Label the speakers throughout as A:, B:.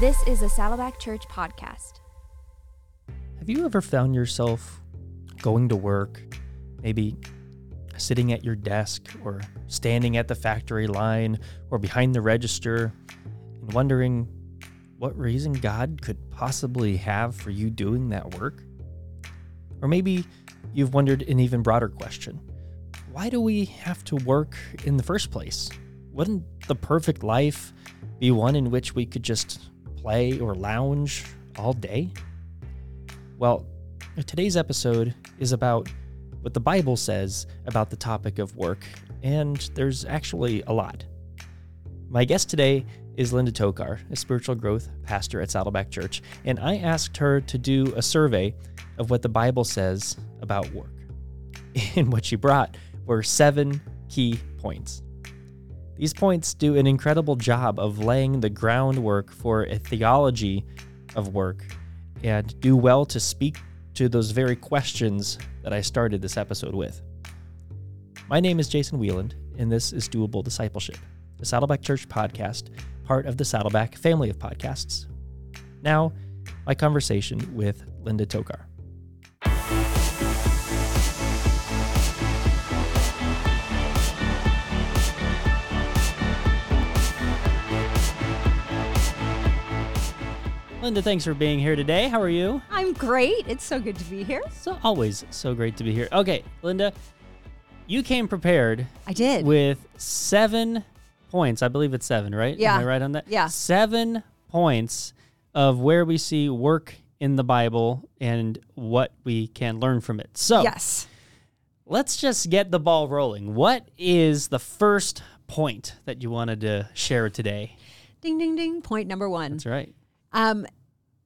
A: This is a Saddleback Church podcast.
B: Have you ever found yourself going to work, maybe sitting at your desk or standing at the factory line or behind the register and wondering what reason God could possibly have for you doing that work? Or maybe you've wondered an even broader question why do we have to work in the first place? Wouldn't the perfect life be one in which we could just play or lounge all day? Well, today's episode is about what the Bible says about the topic of work, and there's actually a lot. My guest today is Linda Tokar, a spiritual growth pastor at Saddleback Church, and I asked her to do a survey of what the Bible says about work. And what she brought were seven key points. These points do an incredible job of laying the groundwork for a theology of work and do well to speak to those very questions that I started this episode with. My name is Jason Wieland, and this is Doable Discipleship, the Saddleback Church podcast, part of the Saddleback family of podcasts. Now, my conversation with Linda Tokar. Linda, thanks for being here today. How are you?
C: I'm great. It's so good to be here.
B: So always so great to be here. Okay, Linda, you came prepared.
C: I did.
B: With seven points. I believe it's seven, right?
C: Yeah.
B: Am I right on that?
C: Yeah.
B: Seven points of where we see work in the Bible and what we can learn from it. So
C: yes.
B: Let's just get the ball rolling. What is the first point that you wanted to share today?
C: Ding ding ding. Point number one.
B: That's right.
C: Um,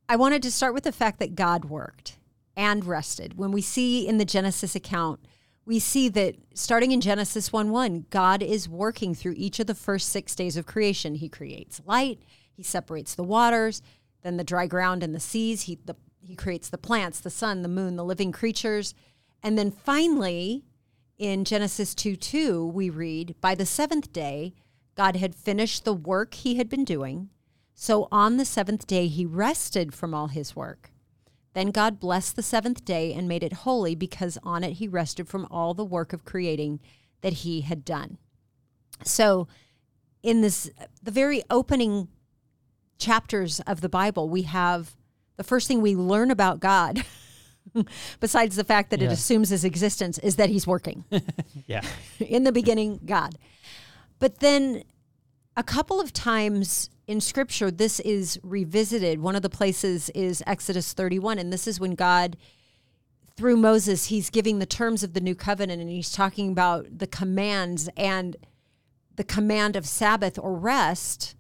C: I wanted to start with the fact that God worked and rested. When we see in the Genesis account, we see that starting in Genesis 1 1, God is working through each of the first six days of creation. He creates light, He separates the waters, then the dry ground and the seas. He, the, he creates the plants, the sun, the moon, the living creatures. And then finally, in Genesis 2 2, we read, By the seventh day, God had finished the work he had been doing so on the seventh day, he rested from all his work. Then God blessed the seventh day and made it holy because on it he rested from all the work of creating that he had done. So, in this, the very opening chapters of the Bible, we have the first thing we learn about God, besides the fact that yeah. it assumes his existence, is that he's working.
B: yeah.
C: In the beginning, God. But then a couple of times in scripture, this is revisited. One of the places is Exodus 31, and this is when God, through Moses, he's giving the terms of the new covenant and he's talking about the commands and the command of Sabbath or rest.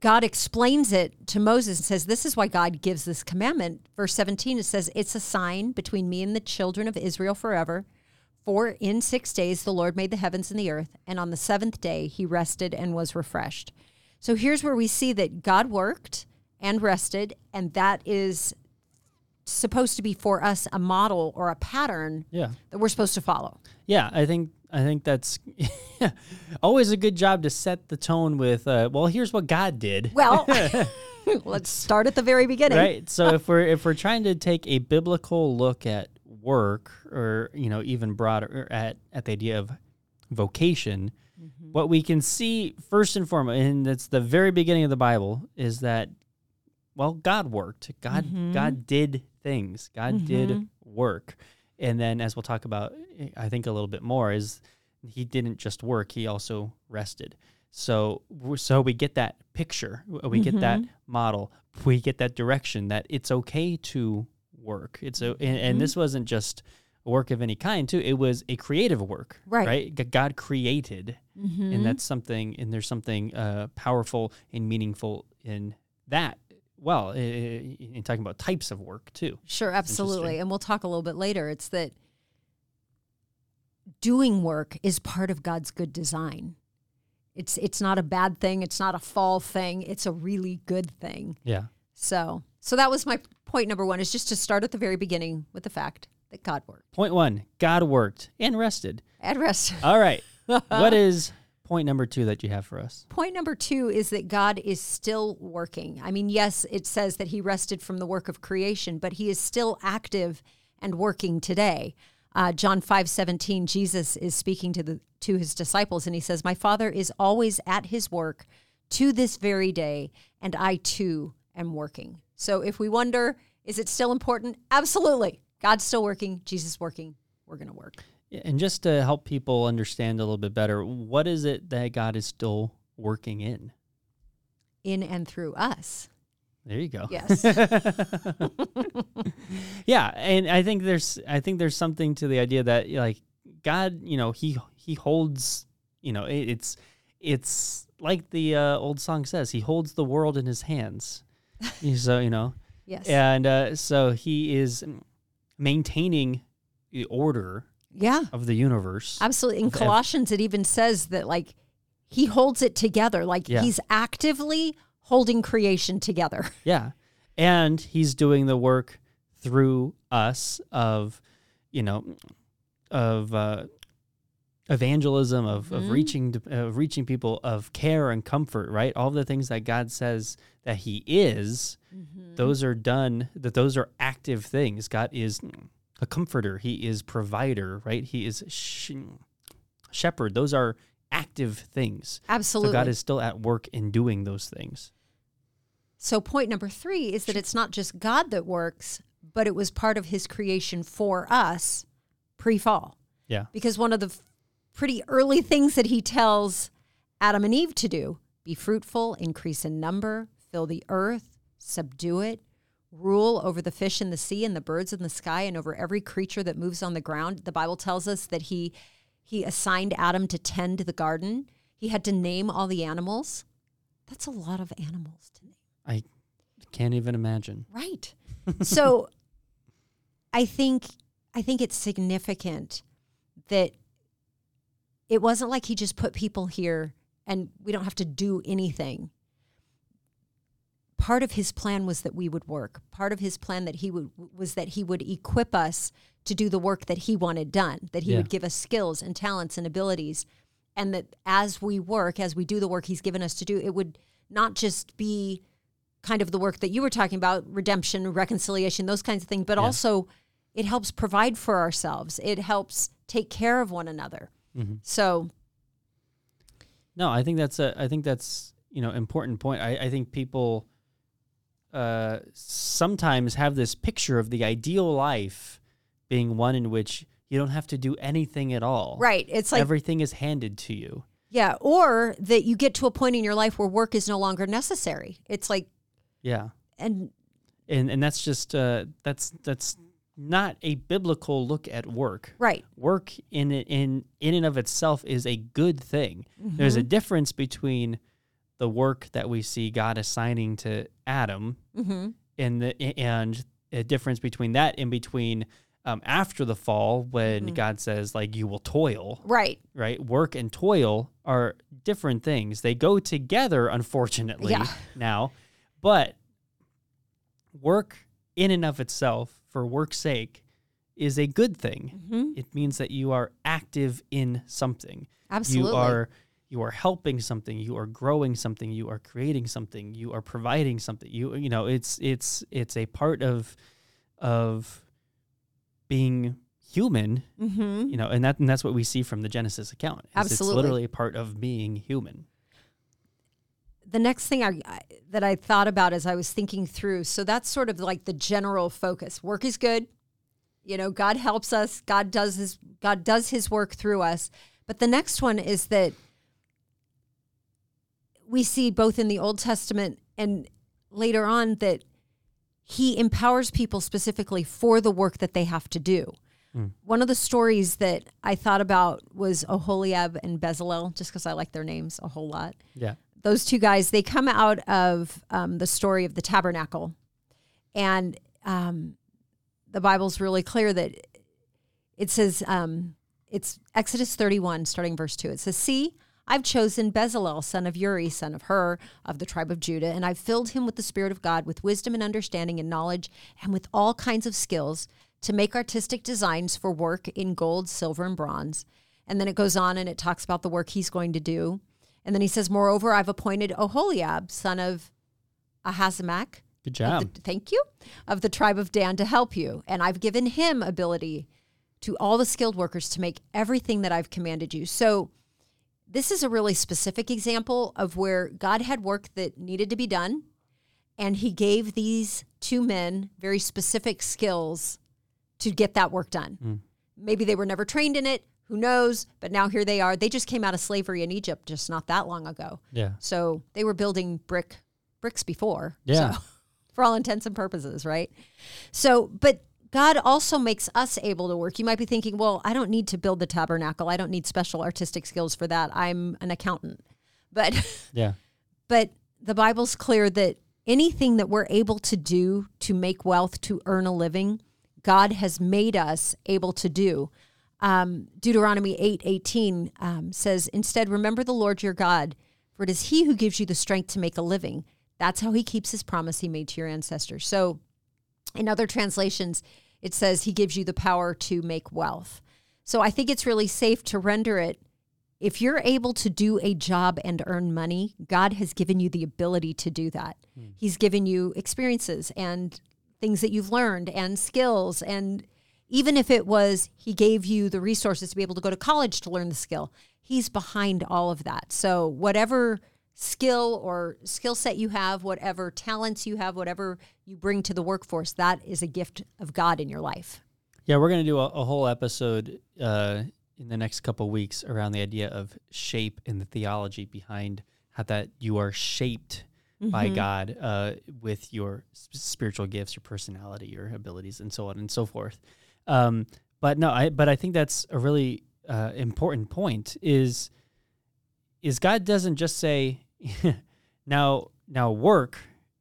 C: God explains it to Moses and says, This is why God gives this commandment. Verse 17, it says, It's a sign between me and the children of Israel forever. For in six days the Lord made the heavens and the earth, and on the seventh day he rested and was refreshed. So here's where we see that God worked and rested, and that is supposed to be for us a model or a pattern
B: yeah.
C: that we're supposed to follow.
B: Yeah, I think I think that's always a good job to set the tone with. Uh, well, here's what God did.
C: Well, let's start at the very beginning.
B: Right. So if we're if we're trying to take a biblical look at work, or you know, even broader at at the idea of vocation, Mm-hmm. What we can see first and foremost, and it's the very beginning of the Bible, is that well, God worked. God mm-hmm. God did things. God mm-hmm. did work. And then as we'll talk about I think a little bit more is he didn't just work, he also rested. So so we get that picture. We get that mm-hmm. model. We get that direction that it's okay to work. It's a, and, and mm-hmm. this wasn't just a work of any kind too. It was a creative work,
C: right?
B: Right. God created, mm-hmm. and that's something. And there's something uh, powerful and meaningful in that. Well, in talking about types of work too.
C: Sure, absolutely, and we'll talk a little bit later. It's that doing work is part of God's good design. It's it's not a bad thing. It's not a fall thing. It's a really good thing.
B: Yeah.
C: So so that was my point number one. Is just to start at the very beginning with the fact that God worked.
B: Point one God worked and rested.
C: And rested.
B: All right. what is point number two that you have for us?
C: Point number two is that God is still working. I mean, yes, it says that he rested from the work of creation, but he is still active and working today. Uh, John 5 17, Jesus is speaking to the to his disciples and he says, My father is always at his work to this very day, and I too am working. So if we wonder, is it still important? Absolutely. God's still working, Jesus working, we're gonna work.
B: And just to help people understand a little bit better, what is it that God is still working in?
C: In and through us.
B: There you go.
C: Yes.
B: yeah, and I think there's I think there's something to the idea that like God, you know, he he holds, you know, it, it's it's like the uh, old song says, he holds the world in his hands. so, you know.
C: yes.
B: And uh, so he is maintaining the order
C: Yeah.
B: of the universe.
C: Absolutely. In Colossians, it even says that like he holds it together. Like
B: Yeah.
C: he's actively holding creation together.
B: Yeah. And he's doing the work through us of, you know, of uh, evangelism, of, of
C: Mhm.
B: reaching to, of reaching people, of care and comfort, right? All the things that God says that he is, those are done, that those are active things. God is a comforter. He is provider, right? He is sh- shepherd. Those are active things.
C: Absolutely.
B: So God is still at work in doing those things.
C: So, point number three is that it's not just God that works, but it was part of his creation for us pre fall.
B: Yeah.
C: Because one of the pretty early things that he tells Adam and Eve to do be fruitful, increase in number, fill the earth, subdue it, rule over the fish in the sea and the birds in the sky and over every creature that moves on the ground. The Bible tells us that he he assigned Adam to tend the garden. He had to name all the animals. That's a lot of animals to name.
B: I can't even imagine.
C: Right. so I think I think it's significant that it wasn't like he just put people here and we don't have to do anything. Part of his plan was that we would work. Part of his plan that he would was that he would equip us to do the work that he wanted done, that he
B: Yeah.
C: would give us skills and talents and abilities and that as we work, as we do the work he's given us to do, it would not just be kind of the work that you were talking about redemption reconciliation those kinds of things but
B: Yeah.
C: also it helps provide for ourselves it helps take care of one another
B: Mhm.
C: so
B: No, I think that's a I think that's you know important point. I, I think people uh, sometimes have this picture of the ideal life being one in which you don't have to do anything at all.
C: right it's like
B: Everything is handed to you.
C: yeah or that you get to a point in your life where work is no longer necessary it's like
B: Yeah.
C: and
B: And and that's just uh, that's that's not a biblical look at work.
C: right
B: Work in in in and of itself is a good thing. There's a
C: Mm-hmm.
B: difference between the work that we see God assigning to Adam
C: hmm
B: and the and a difference between that and between um, after the fall when
C: Mm-hmm.
B: God says like you will toil
C: right
B: right work and toil are different things they go together unfortunately
C: Yeah.
B: now but work in and of itself for work's sake is a good thing.
C: Hmm
B: it means that you are active in something.
C: Absolutely.
B: you are you are helping something. You are growing something. You are creating something. You are providing something. You you know it's it's it's a part of of being human
C: hmm
B: you know and that and that's what we see from the genesis account
C: Absolutely.
B: it's literally a part of being human
C: the next thing I, I that I thought about as I was thinking through, so that's sort of like the general focus. Work is good. You know, God helps us. God does his God does his work through us. But the next one is that we see both in the Old Testament and later on that he empowers people specifically for the work that they have to do. Hmm. One of the stories that I thought about was Oholiab and Bezalel, just because I like their names a whole lot
B: yeah
C: those two guys they come out of um, the story of the tabernacle. And um, the bible's really clear that it says um, it's exodus 31 starting verse 2 it says see i've chosen bezalel son of uri son of hur of the tribe of judah and i've filled him with the spirit of god with wisdom and understanding and knowledge and with all kinds of skills to make artistic designs for work in gold silver and bronze. And then it goes on and it talks about the work he's going to do. And then he says, Moreover, I've appointed Oholiab, son of Ahisamach.
B: Good job.
C: the- thank you. Of the tribe of Dan to help you. And I've given him ability to all the skilled workers to make everything that I've commanded you. So this is a really specific example of where God had work that needed to be done. And he gave these two men very specific skills to get that work done. Mm. Maybe they were never trained in it. Who knows? But now here they are. They just came out of slavery in Egypt just not that long ago.
B: yeah.
C: So they were building brick bricks before.
B: Yeah.
C: So, for all intents and purposes, right? So, but God also makes us able to work. You might be thinking, well, I don't need to build the tabernacle. I don't need special artistic skills for that. I'm an accountant. But
B: Yeah.
C: but the Bible's clear that anything that we're able to do to make wealth, to earn a living, God has made us able to do. Um, Deuteronomy 8 18 um, says, Instead, remember the Lord your God, for it is he who gives you the strength to make a living. That's how he keeps his promise he made to your ancestors. So, in other translations, it says he gives you the power to make wealth. So, I think it's really safe to render it if you're able to do a job and earn money, God has given you the ability to do that. He's given you experiences and things that you've learned and skills. And even if it was He gave you the resources to be able to go to college to learn the skill, He's behind all of that. So, whatever skill or skill set you have, whatever talents you have, whatever you bring to the workforce, that is a gift of God in your life.
B: Yeah, we're going to do a, a whole episode uh, in the next couple weeks around the idea of shape and the theology behind how that you are shaped by God uh, with your spiritual gifts, your personality, your abilities, and so on and so forth. Um, but no, I but I think that's a really uh, important point. Is is God doesn't just say now now work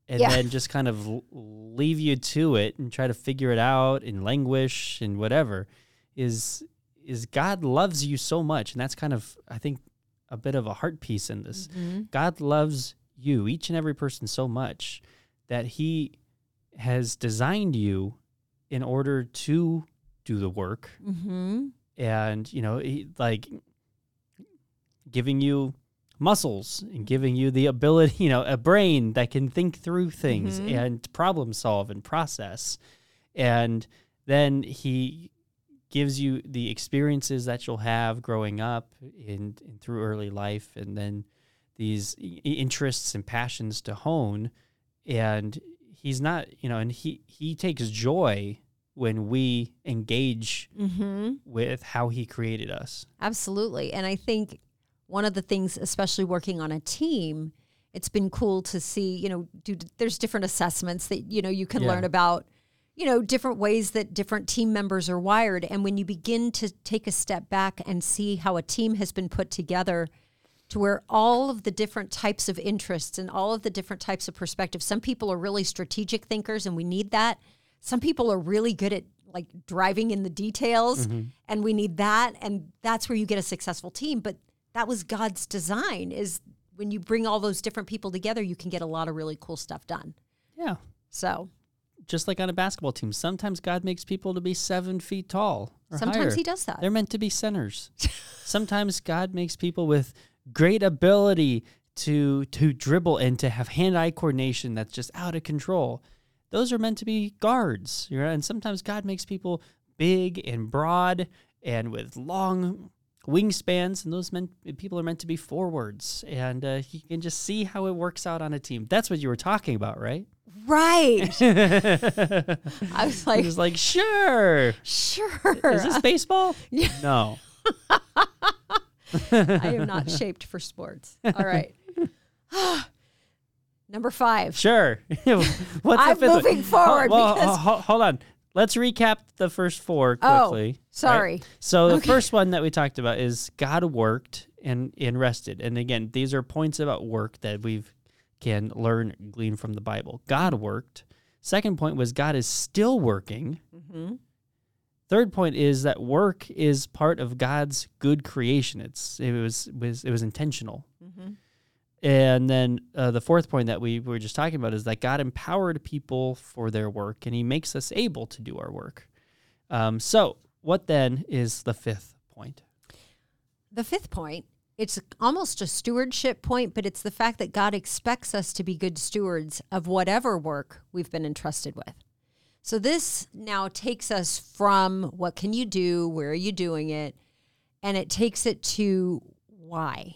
B: and
C: Yeah.
B: then just kind of leave you to it and try to figure it out and languish and whatever is is God loves you so much and that's kind of I think a bit of a heart piece in this. God loves you each and every person so much that he has designed you in order to do the work
C: Mm-hmm.
B: and you know he, like giving you muscles and giving you the ability you know a brain that can think through things
C: Mhm.
B: and problem solve and process and then he gives you the experiences that you'll have growing up and, through early life and then these interests and passions to hone and he's not you know and he he takes joy when we engage
C: Mm-hmm.
B: with how he created us
C: Absolutely. And I think one of the things, especially working on a team, it's been cool to see, you know, do, there's different assessments that, you know, you can
B: Yeah.
C: learn about, you know, different ways that different team members are wired. And when you begin to take a step back and see how a team has been put together to where all of the different types of interests and all of the different types of perspectives, some people are really strategic thinkers and we need that. Some people are really good at like driving in the details mm-hmm. and we need that and that's where you get a successful team but that was god's design is when you bring all those different people together you can get a lot of really cool stuff done.
B: Yeah.
C: So.
B: Just like on a basketball team sometimes god makes people to be seven feet tall
C: sometimes
B: higher.
C: he does that.
B: They're meant to be centers. Sometimes god makes people with great ability to to dribble and to have hand-eye coordination that's just out of control those are meant to be guards you know? and sometimes god makes people big and broad and with long wingspans and those men, people are meant to be forwards and uh, you can just see how it works out on a team. That's what you were talking about right?
C: Right.
B: I
C: i was like
B: was like sure.
C: Sure.
B: Is this baseball? Yeah. no.
C: I am not shaped for sports. All right number five
B: Sure. What's
C: I'm
B: the fifth one?
C: moving forward
B: Ho- well,
C: because-
B: ho- ho- hold on. Let's recap the first four
C: Oh,
B: quickly. right?
C: sorry.
B: So the
C: Okay.
B: first one that we talked about is God worked and, and rested. And again, these are points about work that we can learn, glean from the Bible. God worked. Second point was God is still working.
C: Mhm.
B: Third point is that work is part of God's good creation. It's it was was it was intentional.
C: Mhm.
B: And then uh, the fourth point that we were just talking about is that God empowered people for their work, and He makes us able to do our work. Um, so, what then is the fifth point?
C: the fifth point, it's almost a stewardship point, but it's the fact that God expects us to be good stewards of whatever work we've been entrusted with. So this now takes us from what can you do, where are you doing it, and it takes it to why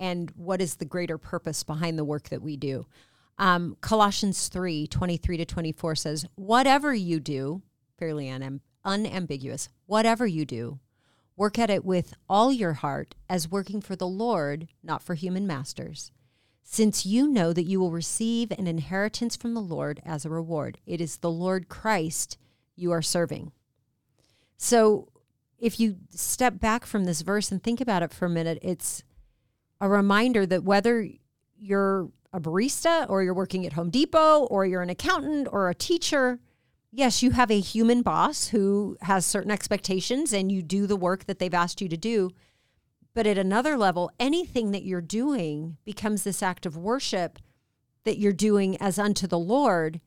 C: and what is the greater purpose behind the work that we do. Um, Colossians 3 23 to 24 says, Whatever you do, fairly unam- unambiguous, whatever you do, work at it with all your heart as working for the Lord, not for human masters, since you know that you will receive an inheritance from the Lord as a reward. It is the Lord Christ you are serving. So if you step back from this verse and think about it for a minute, it's a reminder that whether you're a barista or you're working at Home Depot or you're an accountant or a teacher, yes, you have a human boss who has certain expectations and you do the work that they've asked you to do. But at another level, anything that you're doing becomes this act of worship that you're doing as unto the Lord.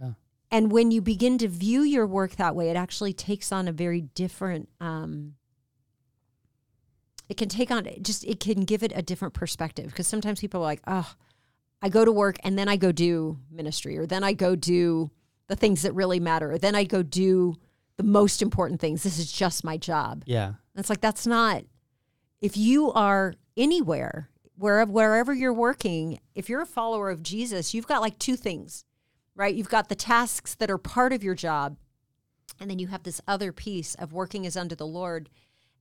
D: Yeah.
C: And when you begin to view your work that way, it actually takes on a very different um, it can take on just it can give it a different perspective because sometimes people are like oh i go to work and then i go do ministry or then i go do the things that really matter or then i go do the most important things. This is just my job.
D: Yeah.
C: and it's like that's not if you are anywhere wherever wherever you're working if you're a follower of jesus you've got like two things right? You've got the tasks that are part of your job and then you have this other piece of working as unto the lord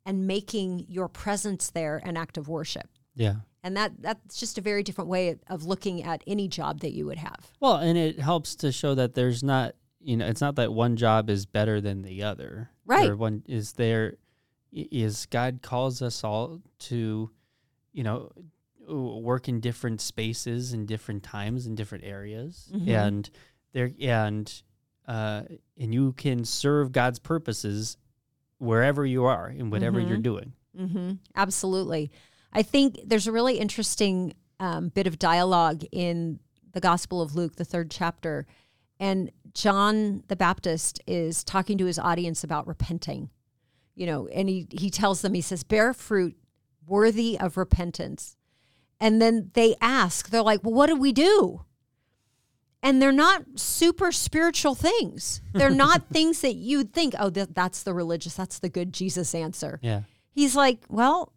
C: and making your presence there an act of worship
D: Yeah.
C: and that that's just a very different way of looking at any job that you would have
B: Well, and it helps to show that there's not, you know, it's not that one job is better than the other.
C: Right.
B: Or one is there is God calls us all to, you know, work in different spaces and different times in different areas.
C: Mhm.
B: And there and uh and you can serve God's purposes wherever you are and whatever you're
C: Mhm.
B: doing.
C: Mm-hmm. Absolutely. I think there's a really interesting um, bit of dialogue in the Gospel of Luke, the third chapter. And John the Baptist is talking to his audience about repenting, you know, and he, he tells them, he says, bear fruit worthy of repentance. And then they ask, they're like, well, what do we do? And they're not super spiritual things. They're not things that you'd think, oh, that, that's the religious, that's the good Jesus answer.
B: Yeah.
C: He's like, well,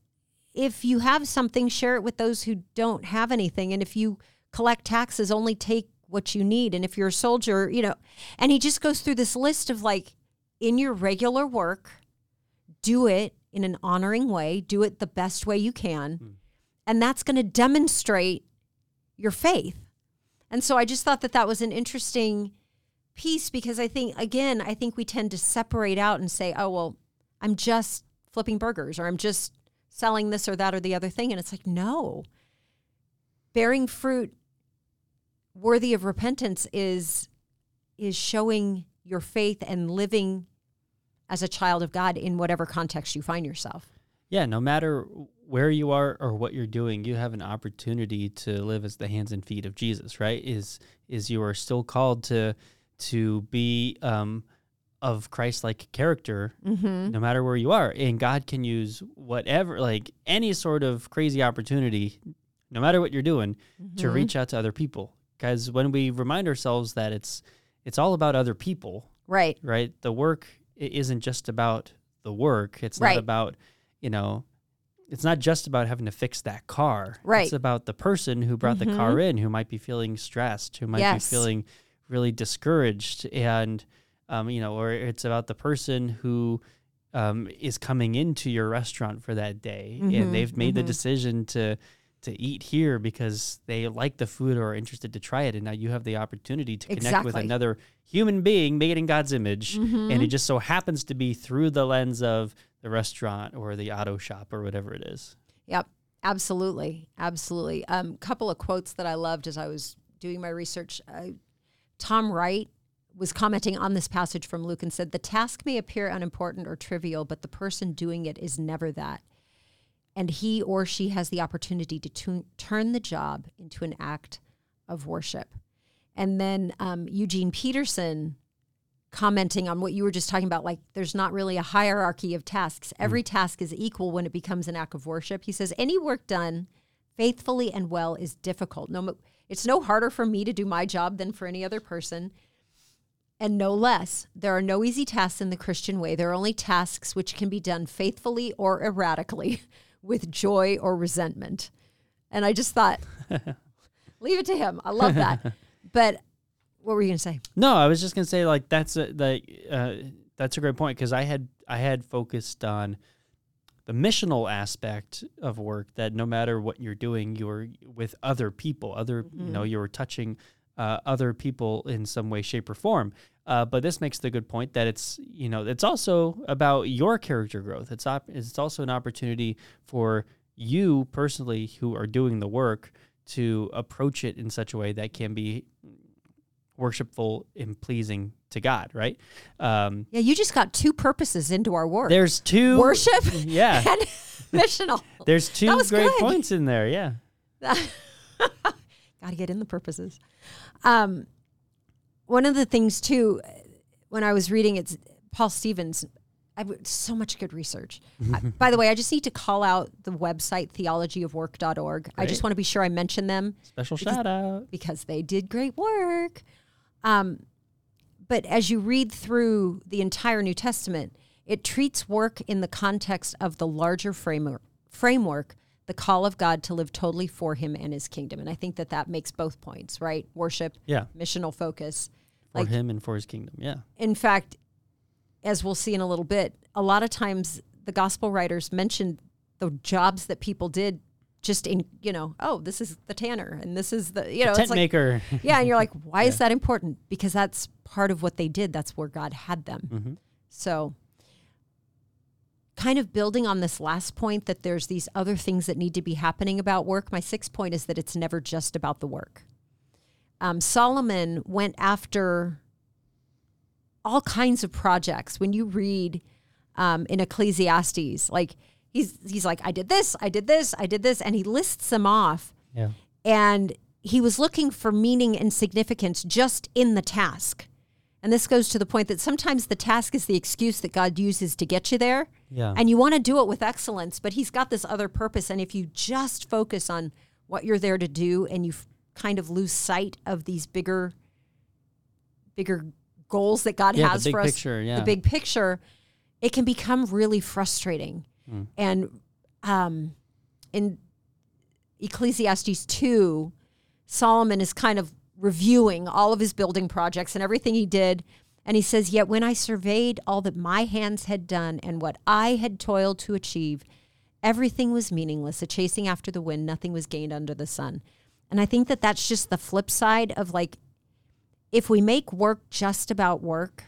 C: if you have something, share it with those who don't have anything. And if you collect taxes, only take what you need. And if you're a soldier, you know, and he just goes through this list of like, in your regular work, do it in an honoring way, do it the best way you can. Hmm. And that's going to demonstrate your faith. And so I just thought that that was an interesting piece because I think, again, I think we tend to separate out and say, oh, well, I'm just flipping burgers or I'm just selling this or that or the other thing. And it's like, no. Bearing fruit worthy of repentance is is showing your faith and living as a child of God in whatever context you find yourself.
B: Yeah, no matter where you are or what you're doing, you have an opportunity to live as the hands and feet of Jesus, right? Is is you are still called to to be um, of Christ-like character,
C: Mm-hmm.
B: no matter where you are, and God can use whatever, like any sort of crazy opportunity, no matter what you're doing, to
C: Mm-hmm.
B: reach out to other people. Because when we remind ourselves that it's it's all about other people,
C: Right.
B: right? The work isn't just about the work. It's
C: Right.
B: not about, you know, it's not just about having to fix that car.
C: Right.
B: It's about the person who brought the car in who might be feeling stressed, who might
C: Yes.
B: be feeling really discouraged and um, you know, or it's about the person who um, is coming into your restaurant for that day
C: Mhm,
B: and they've made the
C: mhm.
B: decision to to eat here because they like the food or are interested to try it and now you have the opportunity to connect with another human being made in God's image
C: Mhm.
B: and it just so happens to be through the lens of the restaurant or the auto shop or whatever it is.
C: Yep, absolutely, absolutely. A um, couple of quotes that I loved as I was doing my research. Uh, Tom Wright was commenting on this passage from Luke and said, "The task may appear unimportant or trivial, but the person doing it is never that." And he or she has the opportunity to tu- turn the job into an act of worship. And then um, Eugene Peterson commenting on what you were just talking about like there's not really a hierarchy of tasks.
E: Mm.
C: every task is equal when it becomes an act of worship. He says any work done faithfully and well is difficult. No it's no harder for me to do my job than for any other person. And no less there are no easy tasks in the christian way. There are only tasks which can be done faithfully or erratically with joy or resentment. And i just thought leave it to him. I love that. But what were you going to say?
B: No, I was just gonna say like that's a, like uh, that's a great point because I had I had focused on the missional aspect of work that no matter what you're doing, you're with other people, other you know you're touching uh, other people in some way, shape, or form. Uh, but this makes the good point that it's you know it's also about your character growth. It's op- it's also an opportunity for you personally who are doing the work to approach it in such a way that can be worshipful and pleasing to God, right? Um,
C: Yeah, you just got two purposes into our work.
B: there's two
C: worship
B: Yeah,
C: and missional.
B: there's two great
C: good.
B: points in there. Yeah,
C: Got to get in the purposes. Um, one of the things too, when I was reading, it's Paul Stevens. I w- so much good research. I- by the way, I just need to call out the website theologyofwork.org. I just want to be sure I mention them
B: special shout out.
C: because they did great work. Um, but as you read through the entire New Testament, it treats work in the context of the larger framework, framework, the call of God to live totally for Him and His kingdom. And I think that that makes both points, right? Worship,
B: Yeah,
C: missional focus.
B: For
C: Like-
B: him and for his kingdom. Yeah,
C: In fact, as we'll see in a little bit, a lot of times the gospel writers mention the jobs that people did just in, you know, oh, this is the tanner and this is the, you know,
B: tent
C: it's like,
B: maker.
C: yeah, and you're like, why is that important? Because that's part of what they did. That's where God had them.
B: Mhm.
C: So, kind of building on this last point that there's these other things that need to be happening about work. My sixth point is that it's never just about the work. Um, Solomon went after all kinds of projects. When you read um, in Ecclesiastes, like he's he's like, I did this, I did this, I did this, and he lists them off
B: Yeah,
C: and he was looking for meaning and significance just in the task. And this goes to the point that sometimes the task is the excuse that God uses to get you there.
B: yeah,
C: And you want to do it with excellence, but he's got this other purpose. And if you just focus on what you're there to do and you f- kind of lose sight of these bigger, bigger goals that God
B: yeah.
C: has for us,
B: picture. Yeah,
C: the big picture, it can become really frustrating.
B: Mm.
C: And um, in Ecclesiastes 2, Solomon is kind of reviewing all of his building projects and everything he did. And he says, Yet when I surveyed all that my hands had done and what I had toiled to achieve, everything was meaningless, a chasing after the wind, nothing was gained under the sun. And I think that that's just the flip side of like, if we make work just about work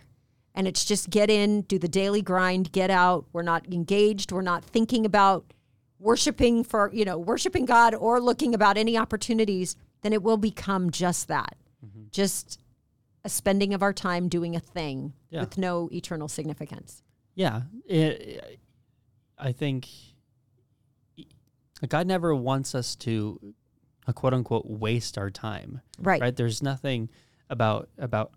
C: and it's just get in, do the daily grind, get out, we're not engaged, we're not thinking about worshiping for, you know, worshiping God or looking about any opportunities, then it will become just that. Mm-hmm. Just a spending of our time doing a thing
B: Yeah.
C: with no eternal significance.
B: yeah. It, I think God never wants us to, uh, quote unquote, waste our time.
C: Right.
B: right there's nothing about about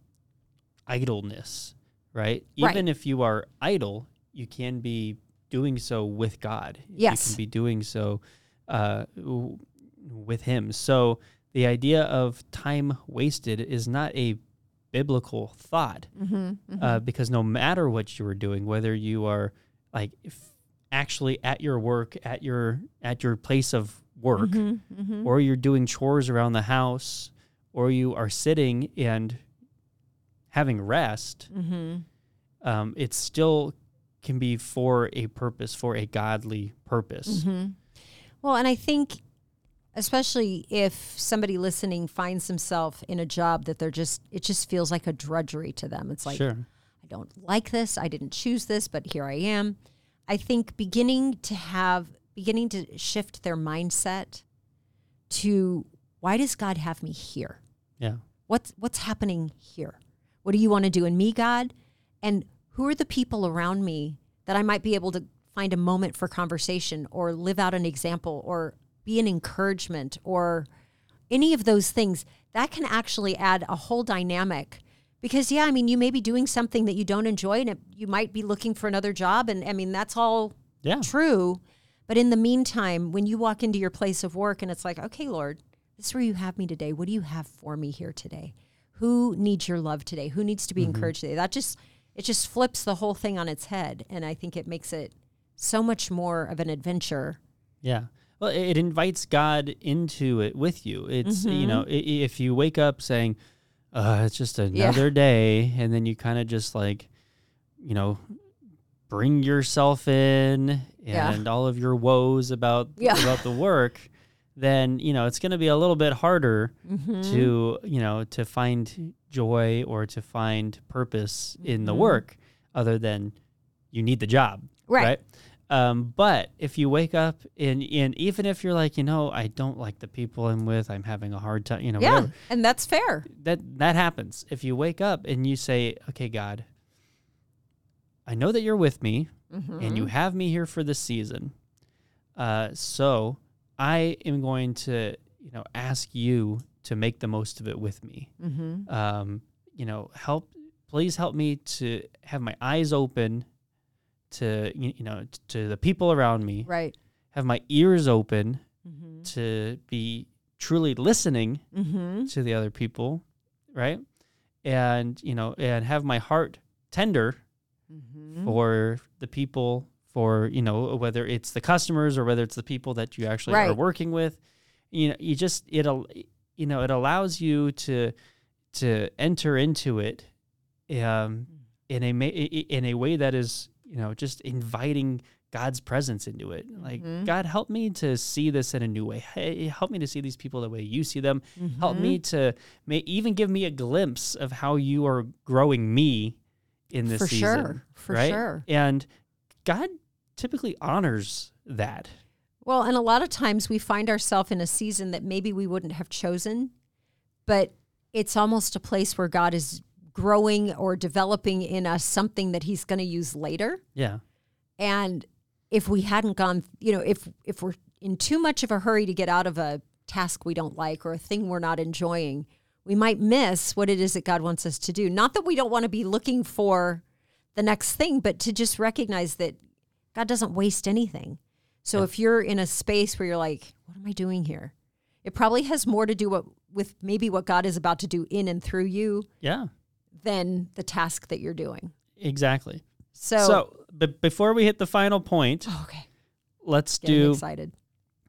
B: idleness right
C: Right.
B: even if you are idle you can be doing so with god
C: Yes.
B: you can be doing so uh, w- with him so the idea of time wasted is not a biblical thought
C: Mm-hmm.
B: uh, because no matter what you are doing whether you are like if actually at your work at your at your place of work
C: Mm-hmm.
B: or you're doing chores around the house, or you are sitting and having rest,
C: Mm-hmm.
B: um, it still can be for a purpose, for a godly purpose.
C: Mm-hmm. Well, and I think, especially if somebody listening finds themselves in a job that they're just, it just feels like a drudgery to them. It's like,
B: sure.
C: I don't like this. I didn't choose this, but here I am. I think beginning to have, beginning to shift their mindset to why does God have me here?
B: Yeah.
C: What's what's happening here? What do you want to do in me, God? And who are the people around me that I might be able to find a moment for conversation or live out an example or be an encouragement or any of those things that can actually add a whole dynamic Because yeah, I mean, you may be doing something that you don't enjoy, and it, you might be looking for another job, and I mean, that's all
B: Yeah.
C: true. But in the meantime, when you walk into your place of work and it's like, okay, Lord, this is where you have me today. What do you have for me here today? Who needs your love today? Who needs to be encouraged today? That just it just flips the whole thing on its head, and I think it makes it so much more of an adventure.
B: Yeah. Well, it it invites God into it with you. It's, you
C: Mm-hmm.
B: know, i- i- if you wake up saying, uh, it's just another day, and then you kind of just like, you know, bring yourself in
C: Yeah.
B: and all of your woes about
C: Yeah.
B: about the work, then, you know, it's going to be a little bit harder
C: Mm-hmm.
B: to, you know, to find joy or to find purpose in the
C: Mhm.
B: work other than you need the job
C: Right.
B: right? Um, but if you wake up and and even if you're like, you know, I don't like the people I'm with, I'm having a hard time, you know,
C: Yeah,
B: whatever.
C: and that's fair.
B: That that happens. If you wake up and you say, okay, God, I know that you're with me
C: Mm-hmm.
B: and you have me here for this season. Uh, so I am going to, you know, ask you to make the most of it with me.
C: Mm-hmm.
B: Um, you know, help, please help me to have my eyes open to, you you know, to the people around me,
C: Right.
B: have my ears open
C: Mm-hmm.
B: to be truly listening
C: Mm-hmm.
B: to the other people, right? And, you know, and have my heart tender
C: Mm-hmm.
B: for the people for you know whether it's the customers or whether it's the people that you actually are working with you know you just it you know it allows you to to enter into it um in a ma- i- i- in a way that is you know just inviting God's presence into it like
C: Mhm.
B: God help me to see this in a new way hey, help me to see these people the way you see them
C: Mm-hmm.
B: help me to may even give me a glimpse of how you are growing me in this
C: For
B: season
C: sure. For
B: right?
C: sure.
B: And God typically honors that.
C: Well, and a lot of times we find ourselves in a season that maybe we wouldn't have chosen, but it's almost a place where God is growing or developing in us something that he's going to use later.
B: Yeah.
C: And if we hadn't gone, you know, if if we're in too much of a hurry to get out of a task we don't like or a thing we're not enjoying, we might miss what it is that God wants us to do. Not that we don't want to be looking for the next thing, but to just recognize that God doesn't waste anything. So if you're in a space where you're like, what am I doing here? It probably has more to do what, with maybe what God is about to do in and through you
B: Yeah.
C: than the task that you're doing.
B: Exactly.
C: So,
B: So, but before we hit the final point,
C: oh, okay,
B: let's
C: getting
B: do
C: excited.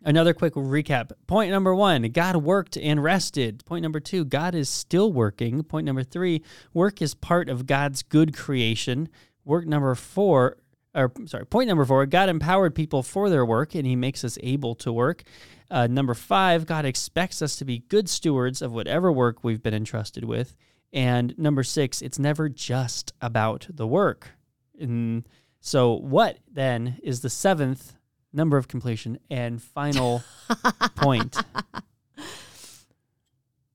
B: Another quick recap. Point number one God worked and rested. Point number two God is still working. Point number three work is part of God's good creation. Work number four, or sorry, point number four God empowered people for their work and he makes us able to work. Uh, number five, God expects us to be good stewards of whatever work we've been entrusted with. And number six, it's never just about the work. And so, what then is the seventh number of completion and final point?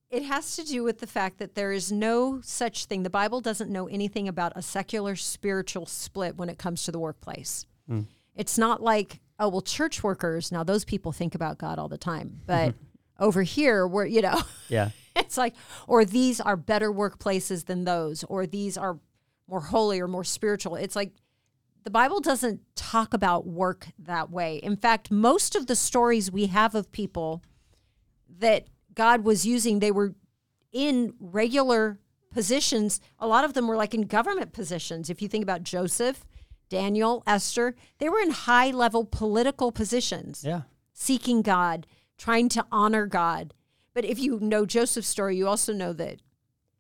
C: It has to do with the fact that there is no such thing. The Bible doesn't know anything about a secular spiritual split when it comes to the workplace.
B: Mm.
C: It's not like, oh, well, church workers, now those people think about God all the time. But over here, we're, you know,
B: Yeah.
C: it's like, or these are better workplaces than those, or these are more holy or more spiritual. It's like the Bible doesn't talk about work that way. In fact, most of the stories we have of people that God was using, they were in regular positions. A lot of them were like in government positions. If you think about Joseph, Daniel, Esther, they were in high level political positions
B: Yeah.
C: seeking God, trying to honor God. But if you know Joseph's story, you also know that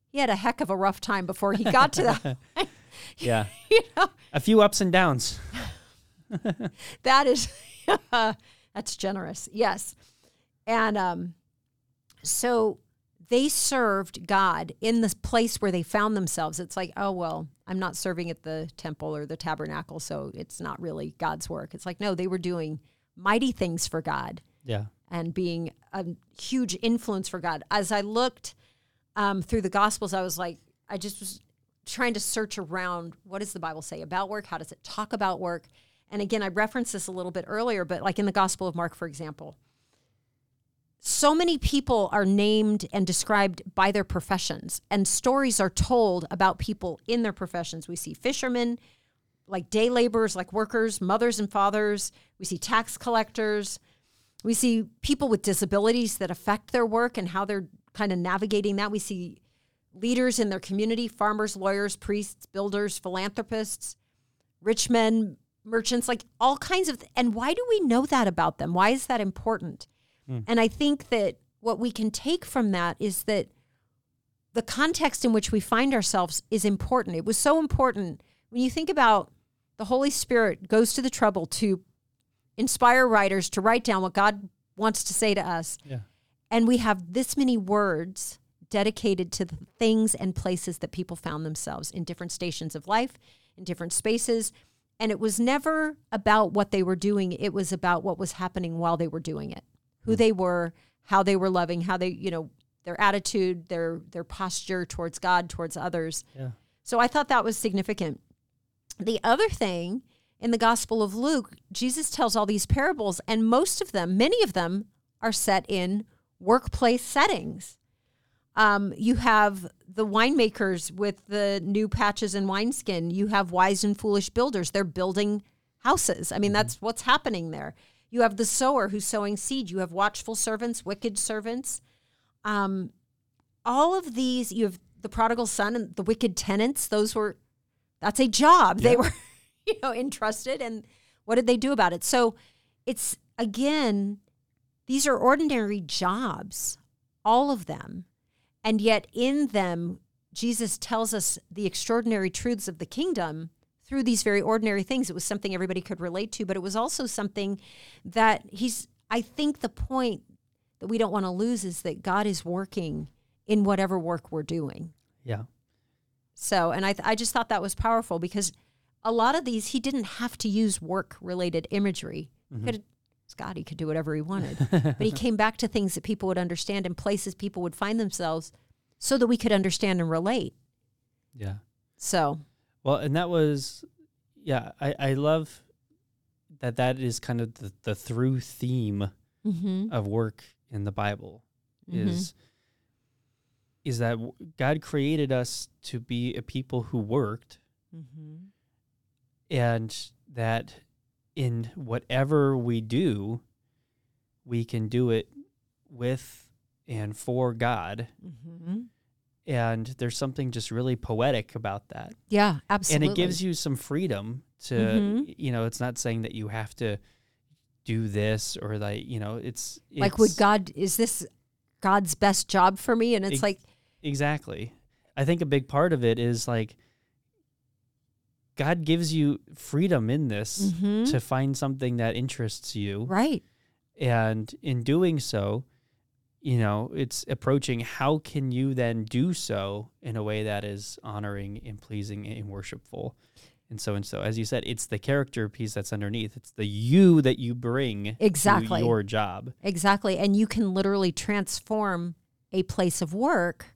C: he had a heck of a rough time before he got to that.
B: Yeah.
C: you know,
B: A few ups and downs.
C: that is that's generous. Yes. And um so they served God in the place where they found themselves. It's like, oh well, I'm not serving at the temple or the tabernacle, so it's not really God's work. It's like, no, they were doing mighty things for God.
B: Yeah.
C: and being a huge influence for God. As I looked um, through the Gospels, I was like, I just was trying to search around what does the Bible say about work? How does it talk about work? And again, I referenced this a little bit earlier, but like in the Gospel of Mark, for example, so many people are named and described by their professions, and stories are told about people in their professions. We see fishermen, like day laborers, like workers, mothers and fathers. We see tax collectors. We see people with disabilities that affect their work and how they're kind of navigating that. We see leaders in their community farmers, lawyers, priests, builders, philanthropists, rich men, merchants, like all kinds of. And why do we know that about them? Why is that important? Mm. And I think that what we can take from that is that the context in which we find ourselves is important. It was so important when you think about the Holy Spirit goes to the trouble to inspire writers to write down what God wants to say to us.
B: Yeah.
C: And we have this many words dedicated to the things and places that people found themselves in different stations of life, in different spaces. And it was never about what they were doing, it was about what was happening while they were doing it who hmm. they were, how they were loving, how they, you know, their attitude, their their posture towards God, towards others.
B: Yeah.
C: So I thought that was significant. The other thing in the Gospel of Luke, Jesus tells all these parables, and most of them, many of them, are set in workplace settings. Um, you have the winemakers with the new patches and wineskin. You have wise and foolish builders. They're building houses. I mean, mm-hmm. that's what's happening there. You have the sower who's sowing seed. You have watchful servants, wicked servants. Um, all of these, you have the prodigal son and the wicked tenants. Those were, that's a job. Yeah. They were, you know, entrusted. And what did they do about it? So it's, again, these are ordinary jobs, all of them. And yet in them, Jesus tells us the extraordinary truths of the kingdom through these very ordinary things. It was something everybody could relate to, but it was also something that he's, I think the point that we don't want to lose is that God is working in whatever work we're doing.
B: Yeah.
C: So, and I, I just thought that was powerful because a lot of these, he didn't have to use work related imagery. Mm-hmm. Could, God, he could do whatever he wanted. but he came back to things that people would understand and places people would find themselves so that we could understand and relate.
B: Yeah.
C: So
B: well, and that was, yeah, I, I love that that is kind of the, the through theme mm-hmm. of work in the Bible mm-hmm. is is that God created us to be a people who worked, mm-hmm. and that in whatever we do, we can do it with and for God. Mm-hmm. And there's something just really poetic about that.
C: Yeah, absolutely.
B: And it gives you some freedom to, mm-hmm. you know, it's not saying that you have to do this or like, you know, it's, it's
C: like, would God, is this God's best job for me? And it's like,
B: exactly. I think a big part of it is like, God gives you freedom in this mm-hmm. to find something that interests you.
C: Right.
B: And in doing so, you know, it's approaching how can you then do so in a way that is honoring and pleasing and worshipful. And so and so, as you said, it's the character piece that's underneath. It's the you that you bring
C: exactly
B: your job.
C: Exactly. And you can literally transform a place of work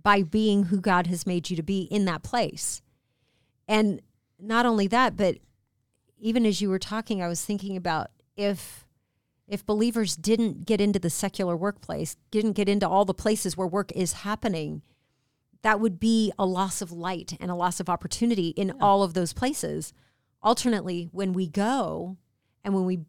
C: by being who God has made you to be in that place. And not only that, but even as you were talking, I was thinking about if if believers didn't get into the secular workplace, didn't get into all the places where work is happening, that would be a loss of light and a loss of opportunity in yeah. all of those places. Alternately, when we go and when we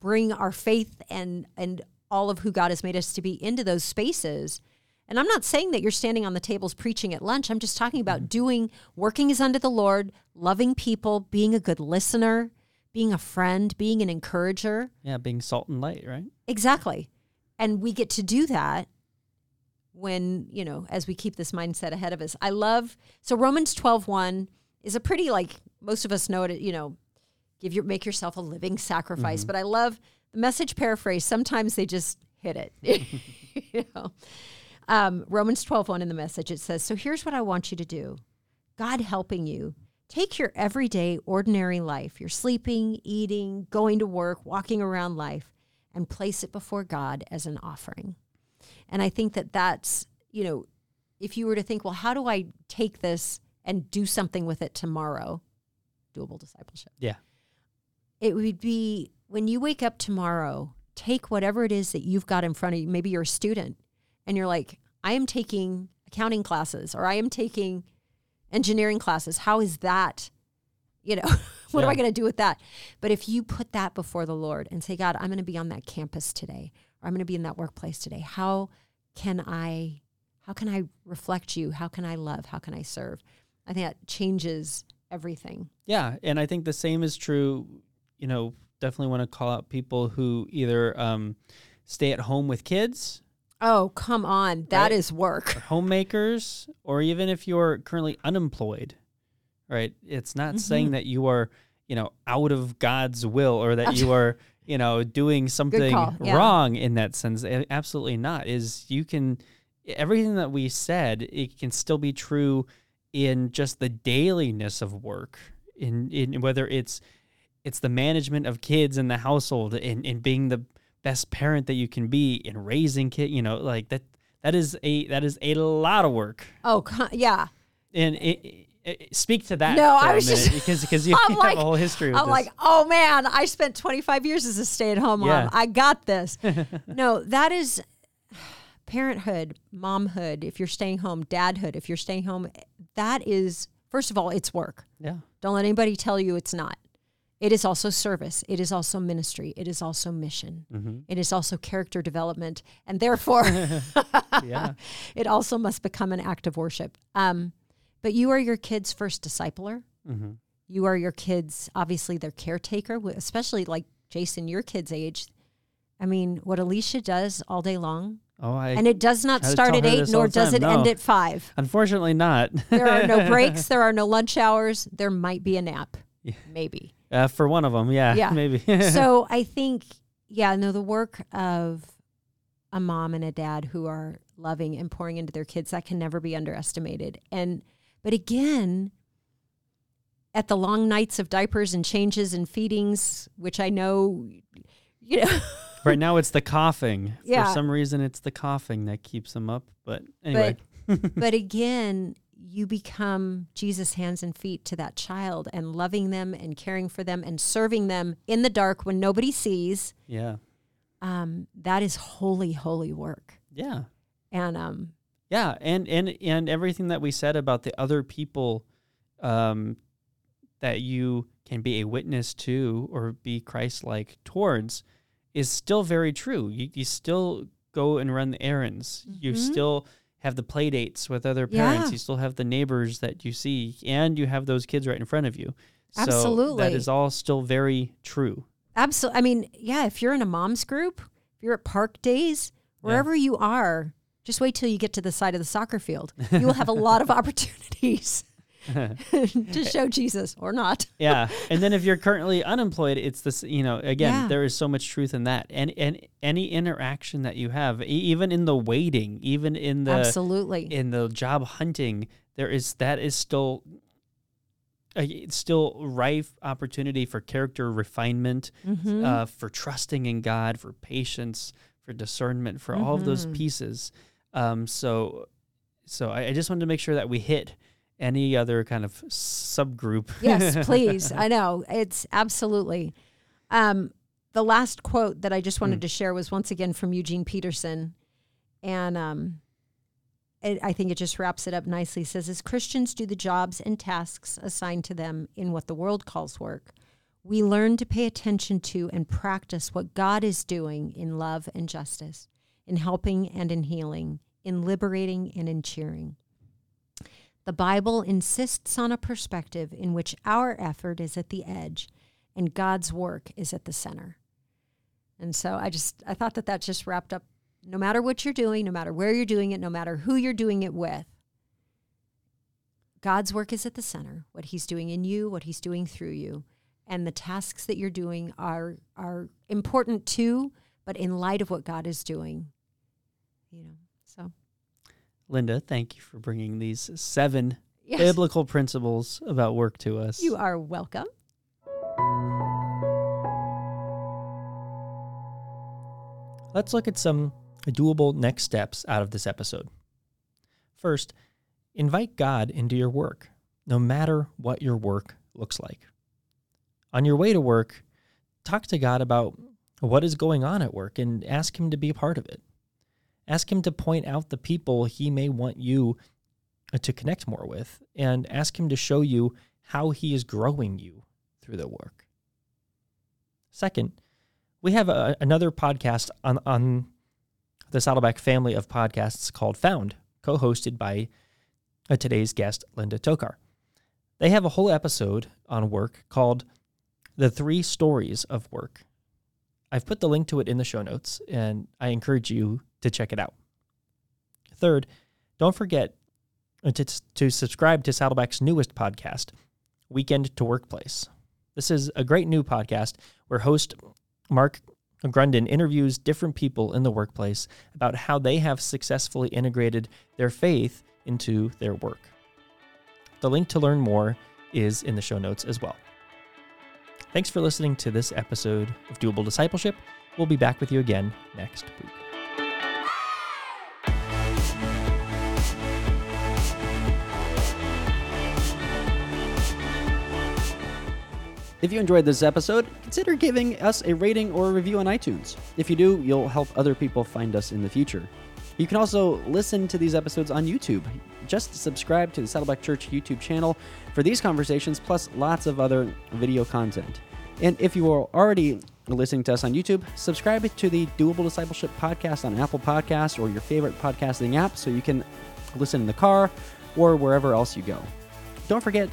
C: bring our faith and and all of who God has made us to be into those spaces, and I'm not saying that you're standing on the tables preaching at lunch. I'm just talking about mm-hmm. doing working as unto the Lord, loving people, being a good listener, being a friend, being an encourager.
B: Yeah, being salt and light, right?
C: Exactly. And we get to do that when, you know, as we keep this mindset ahead of us. I love so Romans 12:1 is a pretty like most of us know it, you know, give your make yourself a living sacrifice, mm-hmm. but I love the message paraphrase. Sometimes they just hit it. you know. Um, Romans 12:1 in the message it says, "So here's what I want you to do. God helping you Take your everyday, ordinary life, your sleeping, eating, going to work, walking around life, and place it before God as an offering. And I think that that's, you know, if you were to think, well, how do I take this and do something with it tomorrow? Doable discipleship.
B: Yeah.
C: It would be when you wake up tomorrow, take whatever it is that you've got in front of you. Maybe you're a student and you're like, I am taking accounting classes or I am taking engineering classes. How is that? You know, what am I going to do with that? But if you put that before the Lord and say, God, I'm going to be on that campus today, or I'm going to be in that workplace today, how can I, how can I reflect you? How can I love? How can I serve? I think that changes everything.
B: Yeah, and I think the same is true. You know, definitely want to call out people who either um, stay at home with kids,
C: Oh, come on. that
B: Right.
C: is work.
B: or homemakers, or even if you're currently unemployed. Right? It's not mm-hmm. saying that you are, you know, out of God's will or that you are, you know, doing something
C: yeah.
B: wrong in that sense. Absolutely not. Is you can everything that we said, it can still be true in just the dailiness of work. In in whether it's it's the management of kids in the household and, and being the best parent that you can be in raising kid you know like that that is a that is a lot of work
C: Oh, yeah.
B: and it, it, speak to that
C: No, I was just-
B: because because you
C: I'm
B: have
C: like-
B: a whole history with
C: I'm
B: this.
C: like, oh man, I spent 25 years as a stay at home mom.
B: Yeah.
C: I got this. no, that is parenthood, momhood, if you're staying home, dadhood, if you're staying home, that is, first of all, it's work.
B: yeah
C: Don't let anybody tell you it's not. It is also service. It is also ministry. It is also mission.
B: Mm-hmm.
C: It is also character development. And therefore,
B: yeah
C: it also must become an act of worship. Um, but you are your kid's first discipler.
B: mm-hmm.
C: You are your kids, obviously, their caretaker, especially like Jason, your kid's age. I mean, what Alicia does all day long,
B: oh I
C: and it does not start at eight, nor does it end at five.
B: unfortunately not
C: There are no breaks. There are no lunch hours. There might be a nap,
B: Yeah.
C: maybe.
B: Uh, for one of them yeah
C: Yeah.
B: maybe
C: so I think, yeah, no, the work of a mom and a dad who are loving and pouring into their kids that can never be underestimated. And but again, at the long nights of diapers and changes and feedings, which I know, you know,
B: right now it's the coughing
C: Yeah.
B: for some reason it's the coughing that keeps them up but anyway
C: but again, you become Jesus' hands and feet to that child and loving them and caring for them and serving them in the dark when nobody sees.
B: yeah
C: Um, that is holy, holy work.
B: yeah
C: And um,
B: Yeah, and and and everything that we said about the other people um, that you can be a witness to or be Christ-like towards is still very true. You you still go and run the errands. You
C: Mhm.
B: still have the play dates with other parents.
C: Yeah.
B: You still have the neighbors that you see, and you have those kids right in front of you. So that
C: Absolutely.
B: is all still very true.
C: Absolutely. I mean, yeah, if you're in a mom's group, if you're at park days, wherever you are, just wait till you get to the side of the soccer field. You will have a lot of opportunities to show Jesus or not.
B: yeah and then if you're currently unemployed it's this you know again
C: Yeah.
B: there is so much truth in that and and any interaction that you have e- even in the waiting even in the
C: Absolutely.
B: in the job hunting there is that is still it's still rife opportunity for character refinement
C: Mhm.
B: uh, for trusting in god for patience for discernment for all of those
C: Mhm.
B: pieces um, so so I, I just wanted to make sure that we hit any other kind of subgroup
C: yes, please. I know. It's absolutely. Um, the last quote that I just wanted
B: Mm.
C: to share was once again from Eugene Peterson. And um, it, I think it just wraps it up nicely. It says, As Christians do the jobs and tasks assigned to them in what the world calls work, we learn to pay attention to and practice what God is doing in love and justice, in helping and in healing, in liberating and in cheering. The Bible insists on a perspective in which our effort is at the edge and God's work is at the center. And so I just I thought that that just wrapped up no matter what you're doing, no matter where you're doing it, no matter who you're doing it with. God's work is at the center. What he's doing in you, what he's doing through you, and the tasks that you're doing are are important too, but in light of what God is doing. You know.
B: Linda, thank you for bringing these seven
C: yes.
B: biblical principles about work to us.
C: You are welcome.
F: Let's look at some doable next steps out of this episode. First, invite God into your work, no matter what your work looks like. On your way to work, talk to God about
B: what is going on at work and ask Him to be a part of it. Ask Him to point out the people He may want you uh, to connect more with, and ask Him to show you how He is growing you through the work. Second, we have a, another podcast on, on the Saddleback family of podcasts called Found, co hosted by uh, today's guest, Linda Tokar. They have a whole episode on work called The Three Stories of Work. I've put the link to it in the show notes, and I encourage you to check it out. Third, don't forget to, to subscribe to Saddleback's newest podcast, Weekend to Workplace. This is a great new podcast where host Mark Grunden interviews different people in the workplace about how they have successfully integrated their faith into their work. The link to learn more is in the show notes as well. Thanks for listening to this episode of Doable Discipleship. We'll be back with you again next week.
G: If you enjoyed this episode, consider giving us a rating or a review on iTunes. If you do, you'll help other people find us in the future. You can also listen to these episodes on YouTube. Just subscribe to the Saddleback Church YouTube channel for these conversations, plus lots of other video content. And if you are already listening to us on YouTube, subscribe to the Doable Discipleship podcast on Apple Podcasts or your favorite podcasting app so you can listen in the car or wherever else you go. Don't forget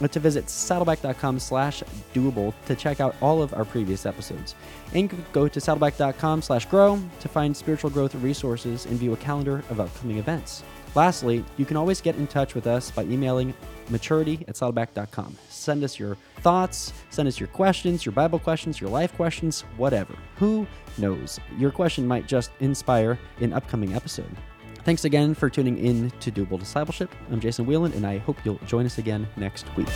G: Uh, to visit saddleback.com slash doable to check out all of our previous episodes. And go to saddleback.com slash grow to find spiritual growth resources and view a calendar of upcoming events. Lastly, you can always get in touch with us by emailing maturity at saddleback.com. Send us your thoughts, send us your questions, your Bible questions, your life questions, whatever. Who knows? Your question might just inspire an upcoming episode. Thanks again for tuning in to Doable Discipleship. I'm Jason Wieland, and I hope you'll join us again next week.